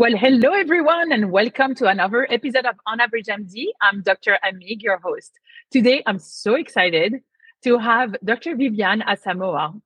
Well, hello everyone, and welcome to another episode of Unabridged MD. I'm Dr. Amigues, your host. Today, I'm so excited to have Dr. Vivian Asamoah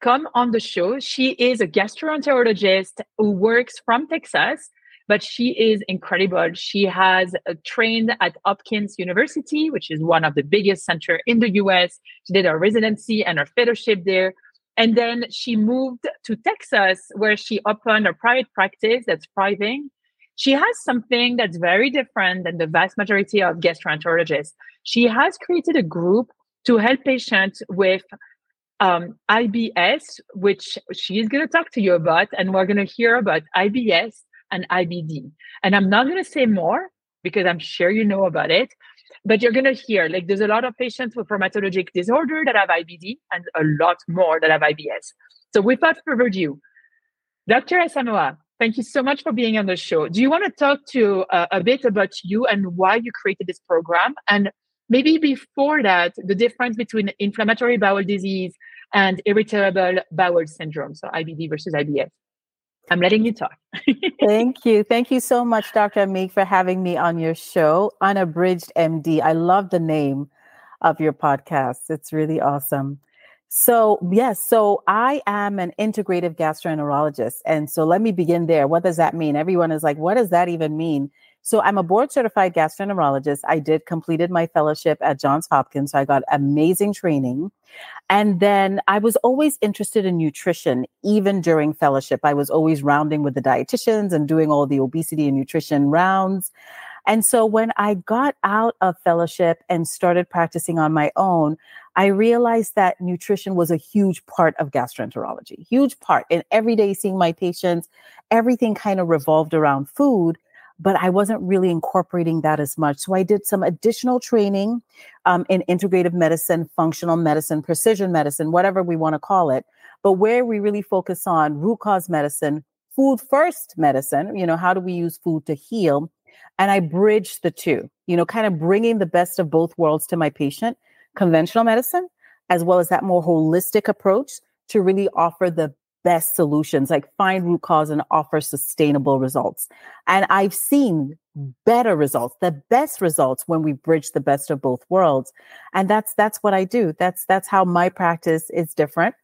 come on the show. She is a gastroenterologist who works from Texas, but she is incredible. She has uh, trained at Hopkins University, which is one of the biggest center in the US. She did her residency and her fellowship there. And then she moved to Texas where she opened a private practice that's thriving. She has something that's very different than the vast majority of gastroenterologists. She has created a group to help patients with um, IBS, which she's going to talk to you about, and we're going to hear about IBS and IBD. And I'm not going to say more because I'm sure you know about it, but you're going to hear like there's a lot of patients with rheumatologic disorder that have IBD and a lot more that have IBS. So without further ado, Dr. Asamoah, thank you so much for being on the show. Do you want to talk to uh, a bit about you and why you created this program? And maybe before that, the difference between inflammatory bowel disease and irritable bowel syndrome, so IBD versus IBS. I'm letting you talk. Thank you. Thank you so much, Dr. Amigues, for having me on your show, Unabridged MD. I love the name of your podcast. It's really awesome. So, yes, so I am an integrative gastroenterologist. And so let me begin there. What does that mean? Everyone is like, what does that even mean? So I'm a board certified gastroenterologist. I did completed my fellowship at Johns Hopkins. So I got amazing training. And then I was always interested in nutrition, even during fellowship. I was always rounding with the dietitians and doing all the obesity and nutrition rounds. And so when I got out of fellowship and started practicing on my own, I realized that nutrition was a huge part of gastroenterology, huge part in every day seeing my patients. Everything kind of revolved around food but I wasn't really incorporating that as much. So I did some additional training um, in integrative medicine, functional medicine, precision medicine, whatever we want to call it. But where we really focus on root cause medicine, food first medicine, you know, how do we use food to heal? And I bridge the two, you know, kind of bringing the best of both worlds to my patient, conventional medicine, as well as that more holistic approach to really offer the best solutions, like find root cause and offer sustainable results. And I've seen better results, the best results when we bridge the best of both worlds. And that's that's what I do. That's that's how my practice is different.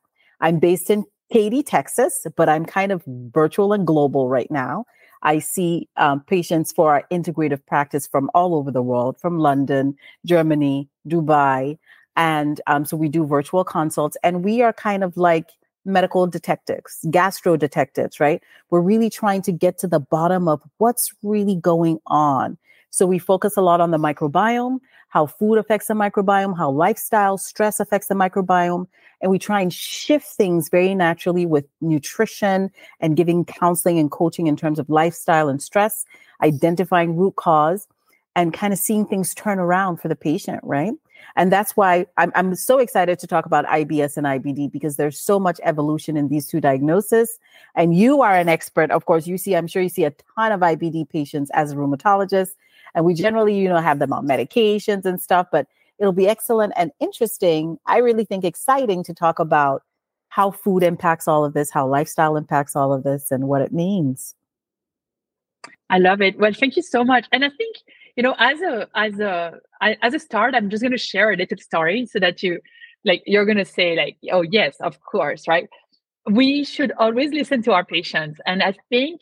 I'm based in Katy, Texas, but I'm kind of virtual and global right now. I see um, patients for our integrative practice from all over the world, from London, Germany, Dubai. And um, so we do virtual consults, and we are kind of like medical detectives, gastro detectives, right? We're really trying to get to the bottom of what's really going on. So we focus a lot on the microbiome, how food affects the microbiome, how lifestyle, stress affects the microbiome. And we try and shift things very naturally with nutrition and giving counseling and coaching in terms of lifestyle and stress, identifying root cause and kind of seeing things turn around for the patient, right? And that's why I'm, I'm so excited to talk about IBS and IBD because there's so much evolution in these two diagnoses. And you are an expert. Of course, you see, I'm sure you see a ton of IBD patients as a rheumatologist. And we generally, you know, have them on medications and stuff, but it'll be excellent and interesting. I really think exciting to talk about how food impacts all of this, how lifestyle impacts all of this, and what it means. I love it. Well, thank you so much. And I think you know as a as a as a start i'm just going to share a little story so that you like you're going to say like oh yes of course right we should always listen to our patients and i think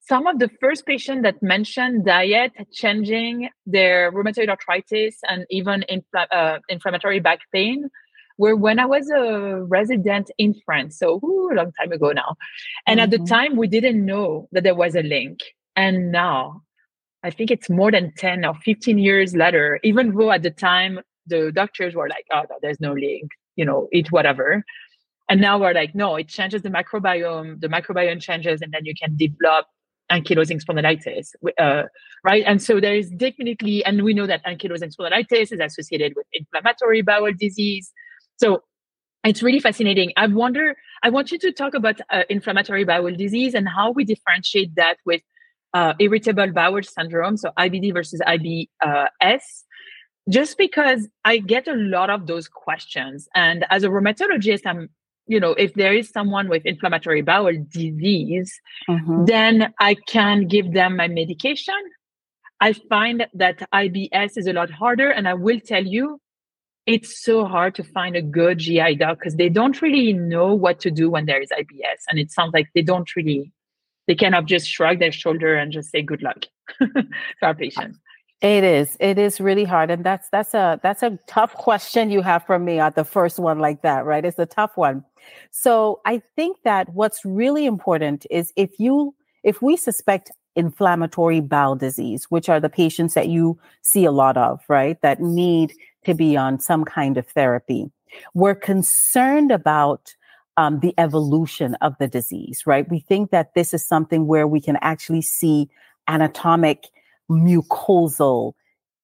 some of the first patients that mentioned diet changing their rheumatoid arthritis and even infl- uh, inflammatory back pain were when I was a resident in France. So ooh, a long time ago now. And mm-hmm. at the mm-hmm. time, we didn't know that there was a link. And now I think it's more than 10 or 15 years later, even though at the time the doctors were like, oh, there's no link, you know, eat whatever. And now we're like, no, it changes the microbiome, the microbiome changes, and then you can develop ankylosing spondylitis, uh, right? And so there is definitely, and we know that ankylosing spondylitis is associated with inflammatory bowel disease. So it's really fascinating. I wonder, I want you to talk about uh, inflammatory bowel disease and how we differentiate that with uh, irritable bowel syndrome, so IBD versus IBS, just because I get a lot of those questions. And as a rheumatologist, I'm you know, if there is someone with inflammatory bowel disease, mm-hmm. then I can give them my medication. I find that IBS is a lot harder. And I will tell you, it's so hard to find a good GI doc because they don't really know what to do when there is IBS. And it sounds like they don't really, they of just shrug their shoulder and just say good luck to our patients. It is. It is really hard, and that's that's a that's a tough question you have for me at the first one like that, right? It's a tough one. So I think that what's really important is if you if we suspect inflammatory bowel disease, which are the patients that you see a lot of, right, that need to be on some kind of therapy, we're concerned about um, the evolution of the disease, right? We think that this is something where we can actually see anatomic mucosal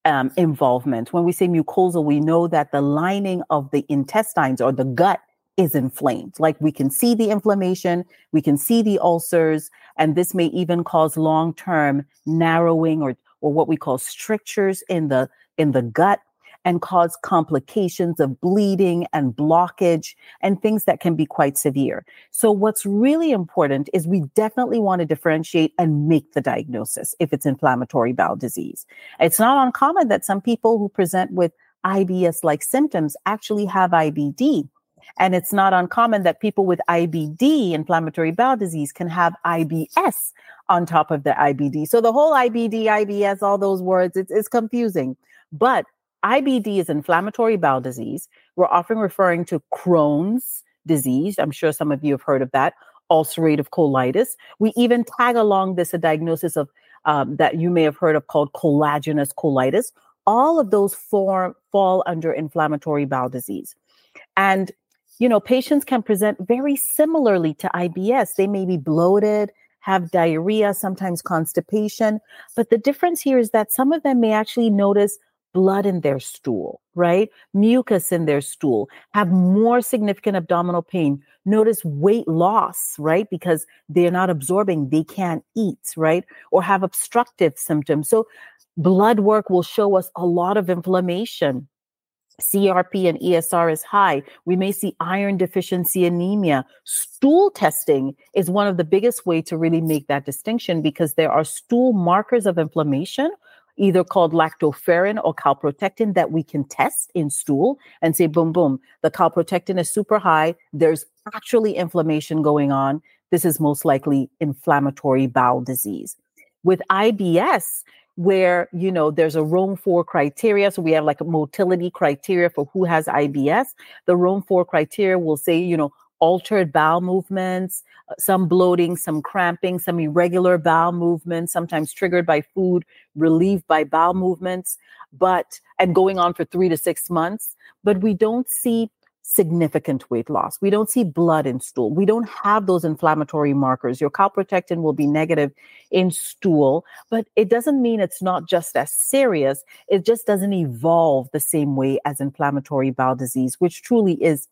um, involvement. When we say mucosal, we know that the lining of the intestines or the gut is inflamed. Like we can see the inflammation, we can see the ulcers, and this may even cause long-term narrowing or or what we call strictures in the in the gut and cause complications of bleeding and blockage and things that can be quite severe. So, what's really important is we definitely want to differentiate and make the diagnosis if it's inflammatory bowel disease. It's not uncommon that some people who present with IBS like symptoms actually have IBD. And it's not uncommon that people with IBD, inflammatory bowel disease, can have IBS on top of the IBD. So the whole IBD, IBS, all those words, it's, it's confusing. But IBD is inflammatory bowel disease. We're often referring to Crohn's disease. I'm sure some of you have heard of that. Ulcerative colitis. We even tag along this a diagnosis of um, that you may have heard of called collagenous colitis. All of those form, fall under inflammatory bowel disease. And, you know, patients can present very similarly to IBS. They may be bloated, have diarrhea, sometimes constipation. But the difference here is that some of them may actually notice blood in their stool, right? Mucus in their stool, have more significant abdominal pain. Notice weight loss, right? Because they're not absorbing, they can't eat, right? Or have obstructive symptoms. So, blood work will show us a lot of inflammation. CRP and ESR is high. We may see iron deficiency anemia. Stool testing is one of the biggest way to really make that distinction because there are stool markers of inflammation either called lactoferrin or calprotectin that we can test in stool and say, boom, boom, the calprotectin is super high. There's actually inflammation going on. This is most likely inflammatory bowel disease. With IBS, where you know there's a Rome 4 criteria, so we have like a motility criteria for who has IBS. The Rome 4 criteria will say, you know, altered bowel movements, uh, some bloating, some cramping, some irregular bowel movements, sometimes triggered by food, relieved by bowel movements, but and going on for three to six months. But we don't see significant weight loss. We don't see blood in stool. We don't have those inflammatory markers. Your calprotectin will be negative in stool, but it doesn't mean it's not just as serious. It just doesn't evolve the same way as inflammatory bowel disease, which truly is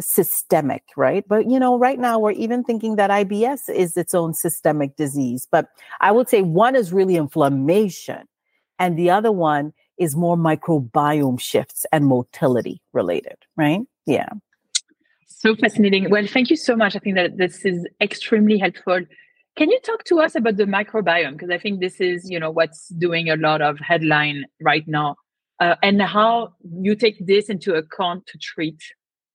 systemic, right? But you know, right now we're even thinking that IBS is its own systemic disease. But I would say one is really inflammation, and the other one is more microbiome shifts and motility related, right? Yeah. So fascinating. Well, thank you so much. I think that this is extremely helpful. Can you talk to us about the microbiome? Because I think this is, you know, what's doing a lot of headline right now, uh, and how you take this into account to treat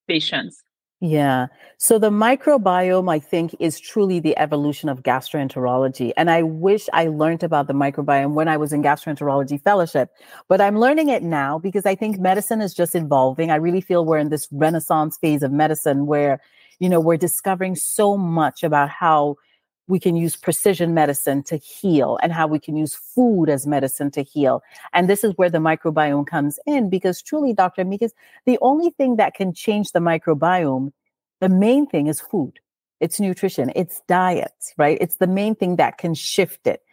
patients? Yeah. So the microbiome, I think, is truly the evolution of gastroenterology. And I wish I learned about the microbiome when I was in gastroenterology fellowship, but I'm learning it now because I think medicine is just evolving. I really feel we're in this renaissance phase of medicine where, you know, we're discovering so much about how we can use precision medicine to heal and how we can use food as medicine to heal. And this is where the microbiome comes in because truly, Dr. Amigues, the only thing that can change the microbiome, the main thing is food. It's nutrition, it's diet, right? It's the main thing that can shift it.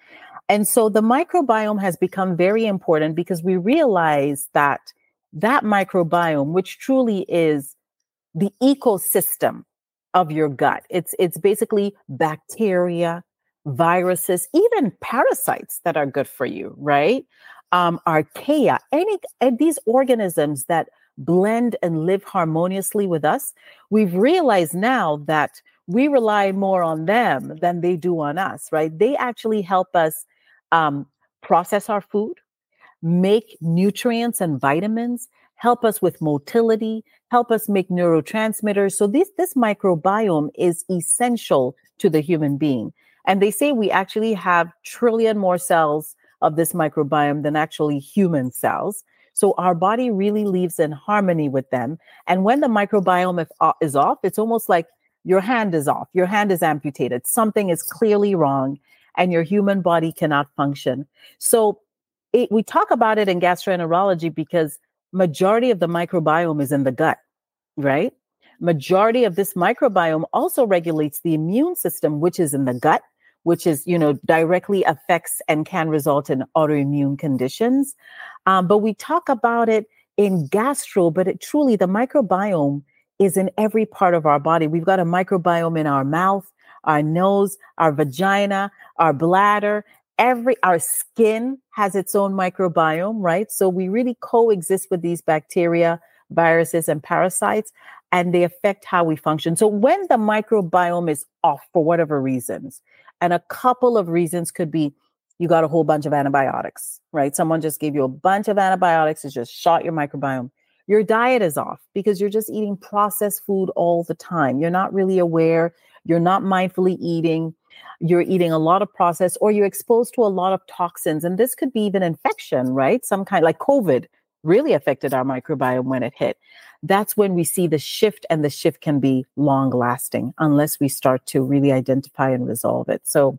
And so the microbiome has become very important because we realize that that microbiome, which truly is the ecosystem of your gut. It's it's basically bacteria, viruses, even parasites that are good for you, right? Um, archaea, any these organisms that blend and live harmoniously with us, we've realized now that we rely more on them than they do on us, right? They actually help us um, process our food, make nutrients and vitamins, help us with motility, help us make neurotransmitters. So this this microbiome is essential to the human being. And they say we actually have trillion more cells of this microbiome than actually human cells. So our body really lives in harmony with them. And when the microbiome is off, it's almost like your hand is off, your hand is amputated, something is clearly wrong, and your human body cannot function. So it, we talk about it in gastroenterology because majority of the microbiome is in the gut, right? Majority of this microbiome also regulates the immune system, which is in the gut, which is, you know, directly affects and can result in autoimmune conditions. Um, but we talk about it in gastro, but it truly, the microbiome is in every part of our body. We've got a microbiome in our mouth, our nose, our vagina, our bladder, every our skin has its own microbiome, right? So we really coexist with these bacteria, viruses, and parasites, and they affect how we function. So when the microbiome is off for whatever reasons, and a couple of reasons could be you got a whole bunch of antibiotics, right? Someone just gave you a bunch of antibiotics, it just shot your microbiome. Your diet is off because you're just eating processed food all the time. You're not really aware, you're not mindfully eating you're eating a lot of processed or you're exposed to a lot of toxins. And this could be even infection, right? Some kind like COVID really affected our microbiome when it hit. That's when we see the shift, and the shift can be long lasting unless we start to really identify and resolve it. So,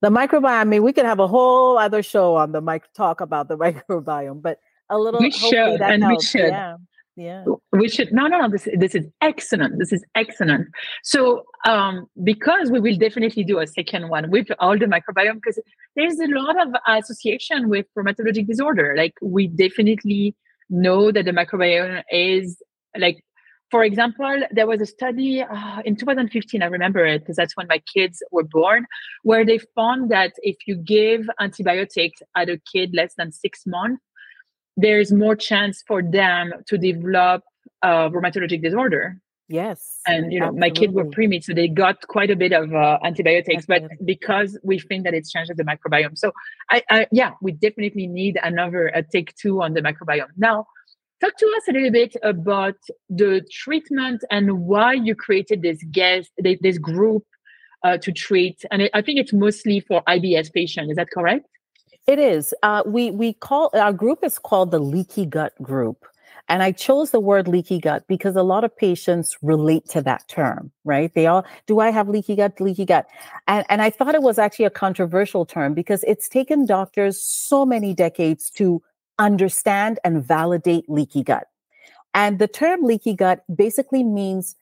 the microbiome, I mean, we could have a whole other show on the mic talk about the microbiome, but a little we should and helps. we should yeah yeah. We should no no no this this is excellent this is excellent. So um because we will definitely do a second one with all the microbiome because there's a lot of association with rheumatologic disorder. Like we definitely know that the microbiome is like for example there was a study uh, in 2015 i remember it because that's when my kids were born where they found that if you give antibiotics at a kid less than six months there's more chance for them to develop a rheumatologic disorder. Yes. And, you know, absolutely. my kids were preemie, so they got quite a bit of uh, antibiotics, but because we think that it changes the microbiome. So, I, I, yeah, we definitely need another a take two on the microbiome. Now, talk to us a little bit about the treatment and why you created this guest, this group uh, to treat. And I think it's mostly for IBS patients. Is that correct? It is. Uh, we we call our group is called the leaky gut group. And I chose the word leaky gut because a lot of patients relate to that term, right? They all, do I have leaky gut, leaky gut? And, and I thought it was actually a controversial term because it's taken doctors so many decades to understand and validate leaky gut. And the term leaky gut basically means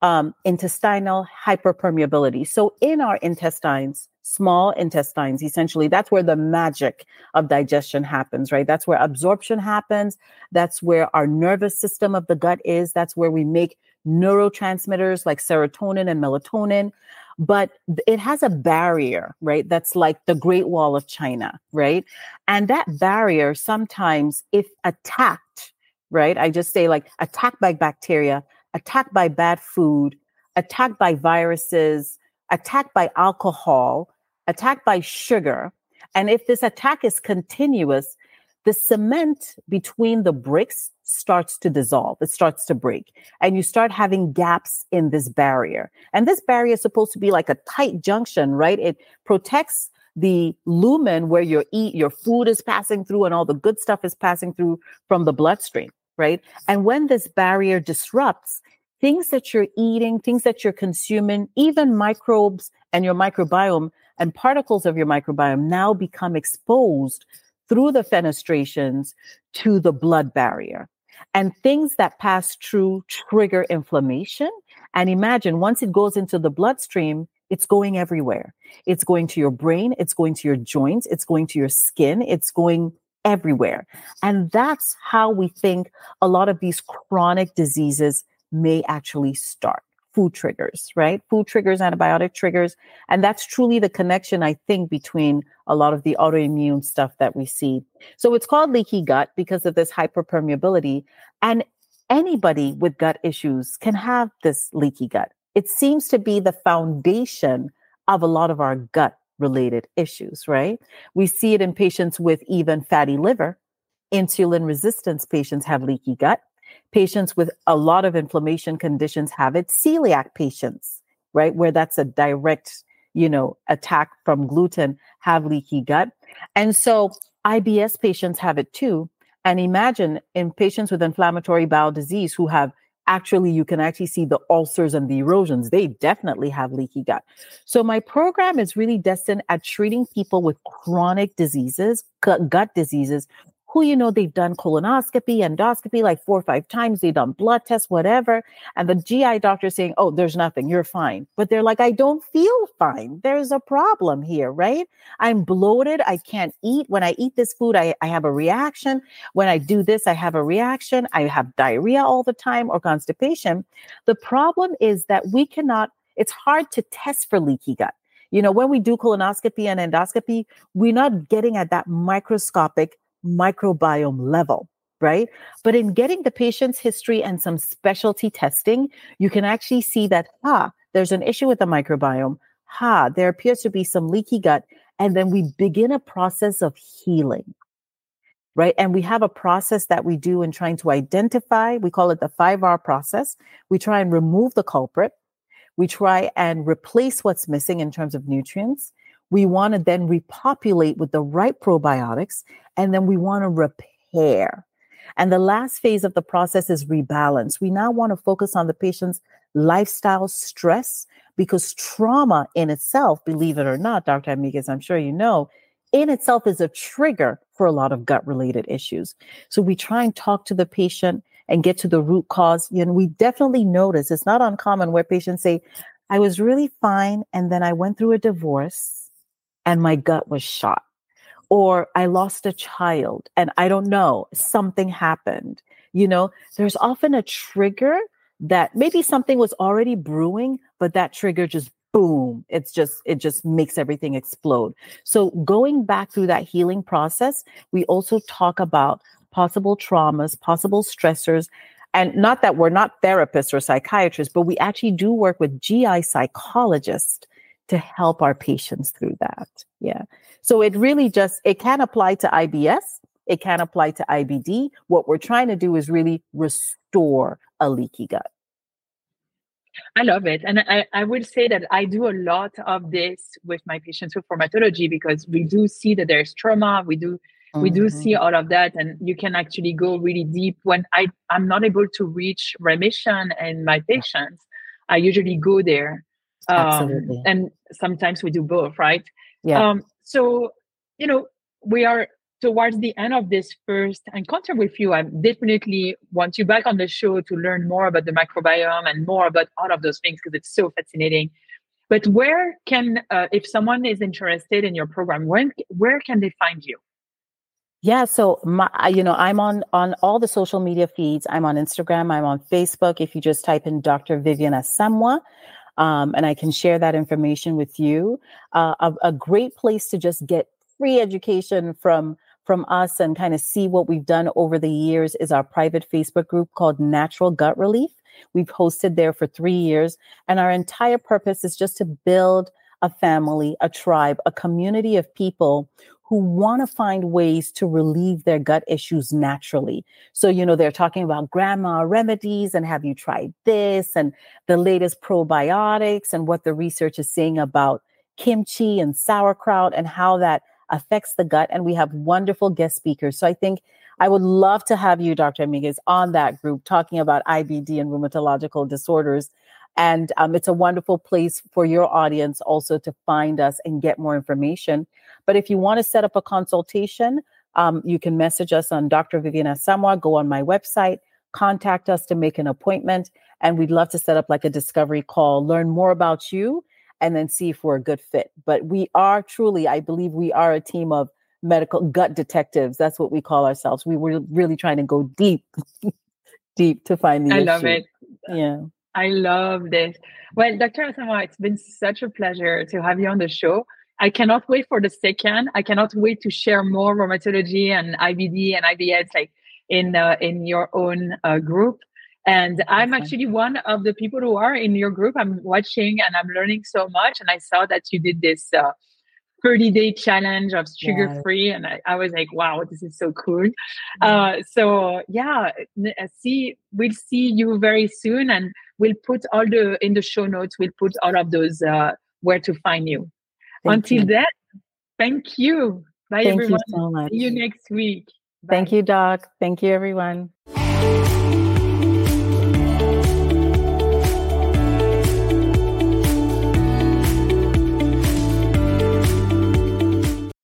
um, intestinal hyperpermeability. So in our intestines, small intestines, essentially, that's where the magic of digestion happens, right? That's where absorption happens. That's where our nervous system of the gut is. That's where we make neurotransmitters like serotonin and melatonin. But it has a barrier, right? That's like the Great Wall of China, right? And that barrier sometimes, if attacked, right? I just say like attacked by bacteria, attacked by bad food, attacked by viruses, attacked by alcohol, attacked by sugar. And if this attack is continuous, the cement between the bricks starts to dissolve, it starts to break, and you start having gaps in this barrier. And this barrier is supposed to be like a tight junction, right? It protects the lumen where your eat your food is passing through and all the good stuff is passing through from the bloodstream right? And when this barrier disrupts, things that you're eating, things that you're consuming, even microbes and your microbiome and particles of your microbiome now become exposed through the fenestrations to the blood barrier. And things that pass through trigger inflammation. And imagine once it goes into the bloodstream, it's going everywhere. It's going to your brain, it's going to your joints, it's going to your skin, it's going everywhere. And that's how we think a lot of these chronic diseases may actually start. Food triggers, right? Food triggers, antibiotic triggers. And that's truly the connection, I think, between a lot of the autoimmune stuff that we see. So it's called leaky gut because of this hyperpermeability. And anybody with gut issues can have this leaky gut. It seems to be the foundation of a lot of our gut related issues, right? We see it in patients with even fatty liver. Insulin resistance patients have leaky gut. Patients with a lot of inflammation conditions have it. Celiac patients, right, where that's a direct, you know, attack from gluten have leaky gut. And so IBS patients have it too. And imagine in patients with inflammatory bowel disease who have actually, you can actually see the ulcers and the erosions. They definitely have leaky gut. So my program is really destined at treating people with chronic diseases, gut diseases who you know they've done colonoscopy, endoscopy like four or five times, they've done blood tests, whatever. And the GI doctor saying, Oh, there's nothing, you're fine. But they're like, I don't feel fine. There's a problem here, right? I'm bloated. I can't eat. When I eat this food, I, I have a reaction. When I do this, I have a reaction. I have diarrhea all the time or constipation. The problem is that we cannot, it's hard to test for leaky gut. You know, when we do colonoscopy and endoscopy, we're not getting at that microscopic microbiome level, right? But in getting the patient's history and some specialty testing, you can actually see that, ah, there's an issue with the microbiome. Ha, there appears to be some leaky gut. And then we begin a process of healing, right? And we have a process that we do in trying to identify, we call it the 5R process. We try and remove the culprit. We try and replace what's missing in terms of nutrients. We want to then repopulate with the right probiotics, and then we want to repair. And the last phase of the process is rebalance. We now want to focus on the patient's lifestyle stress because trauma in itself, believe it or not, Dr. Amigues, I'm sure you know, in itself is a trigger for a lot of gut related issues. So we try and talk to the patient and get to the root cause. Know, we definitely notice it's not uncommon where patients say, I was really fine. And then I went through a divorce and my gut was shot. Or I lost a child and I don't know, something happened. You know, there's often a trigger that maybe something was already brewing, but that trigger just boom, it's just, it just makes everything explode. So going back through that healing process, we also talk about possible traumas, possible stressors, and not that we're not therapists or psychiatrists, but we actually do work with GI psychologists to help our patients through that. Yeah. So it really just it can apply to IBS, it can apply to IBD. What we're trying to do is really restore a leaky gut. I love it. And I, I will say that I do a lot of this with my patients with rheumatology because we do see that there's trauma. We do mm-hmm. we do see mm-hmm. all of that. And you can actually go really deep. When I, I'm not able to reach remission in my patients, I usually go there Absolutely. Um, and sometimes we do both, right? Yeah. Um, so, you know, we are towards the end of this first encounter with you. I definitely want you back on the show to learn more about the microbiome and more about all of those things because it's so fascinating. But where can, uh, if someone is interested in your program, when where can they find you? Yeah, so my, you know, I'm on on all the social media feeds. I'm on Instagram. I'm on Facebook. If you just type in Dr. Vivian Asamoah, um, and I can share that information with you. Uh, a, a great place to just get free education from from us and kind of see what we've done over the years is our private Facebook group called Natural Gut Relief. We've hosted there for three years, and our entire purpose is just to build a family, a tribe, a community of people who want to find ways to relieve their gut issues naturally. So, you know, they're talking about grandma remedies and have you tried this and the latest probiotics and what the research is saying about kimchi and sauerkraut and how that affects the gut. And we have wonderful guest speakers. So I think I would love to have you, Dr. Amigues, on that group talking about IBD and rheumatological disorders. And um, it's a wonderful place for your audience also to find us and get more information. But if you want to set up a consultation, um, you can message us on Dr. Vivian Asamoah, go on my website, contact us to make an appointment. And we'd love to set up like a discovery call, learn more about you, and then see if we're a good fit. But we are truly, I believe we are a team of medical gut detectives. That's what we call ourselves. We were really trying to go deep, deep to find the I issue. love it. Yeah. I love this. Well, Dr. Asamoah, it's been such a pleasure to have you on the show. I cannot wait for the second. I cannot wait to share more rheumatology and IBD and IBS like in uh, in your own uh, group. And I'm actually one of the people who are in your group. I'm watching and I'm learning so much. And I saw that you did this uh, 30 day challenge of sugar free. And I, I, was like, wow, this is so cool. Uh, so yeah, uh, see, we'll see you very soon. And we'll put all the, in the show notes, we'll put all of those uh, where to find you. Thank Until you. then, thank you. Bye, thank everyone. You so much. See you next week. Bye. Thank you, Doc. Thank you, everyone.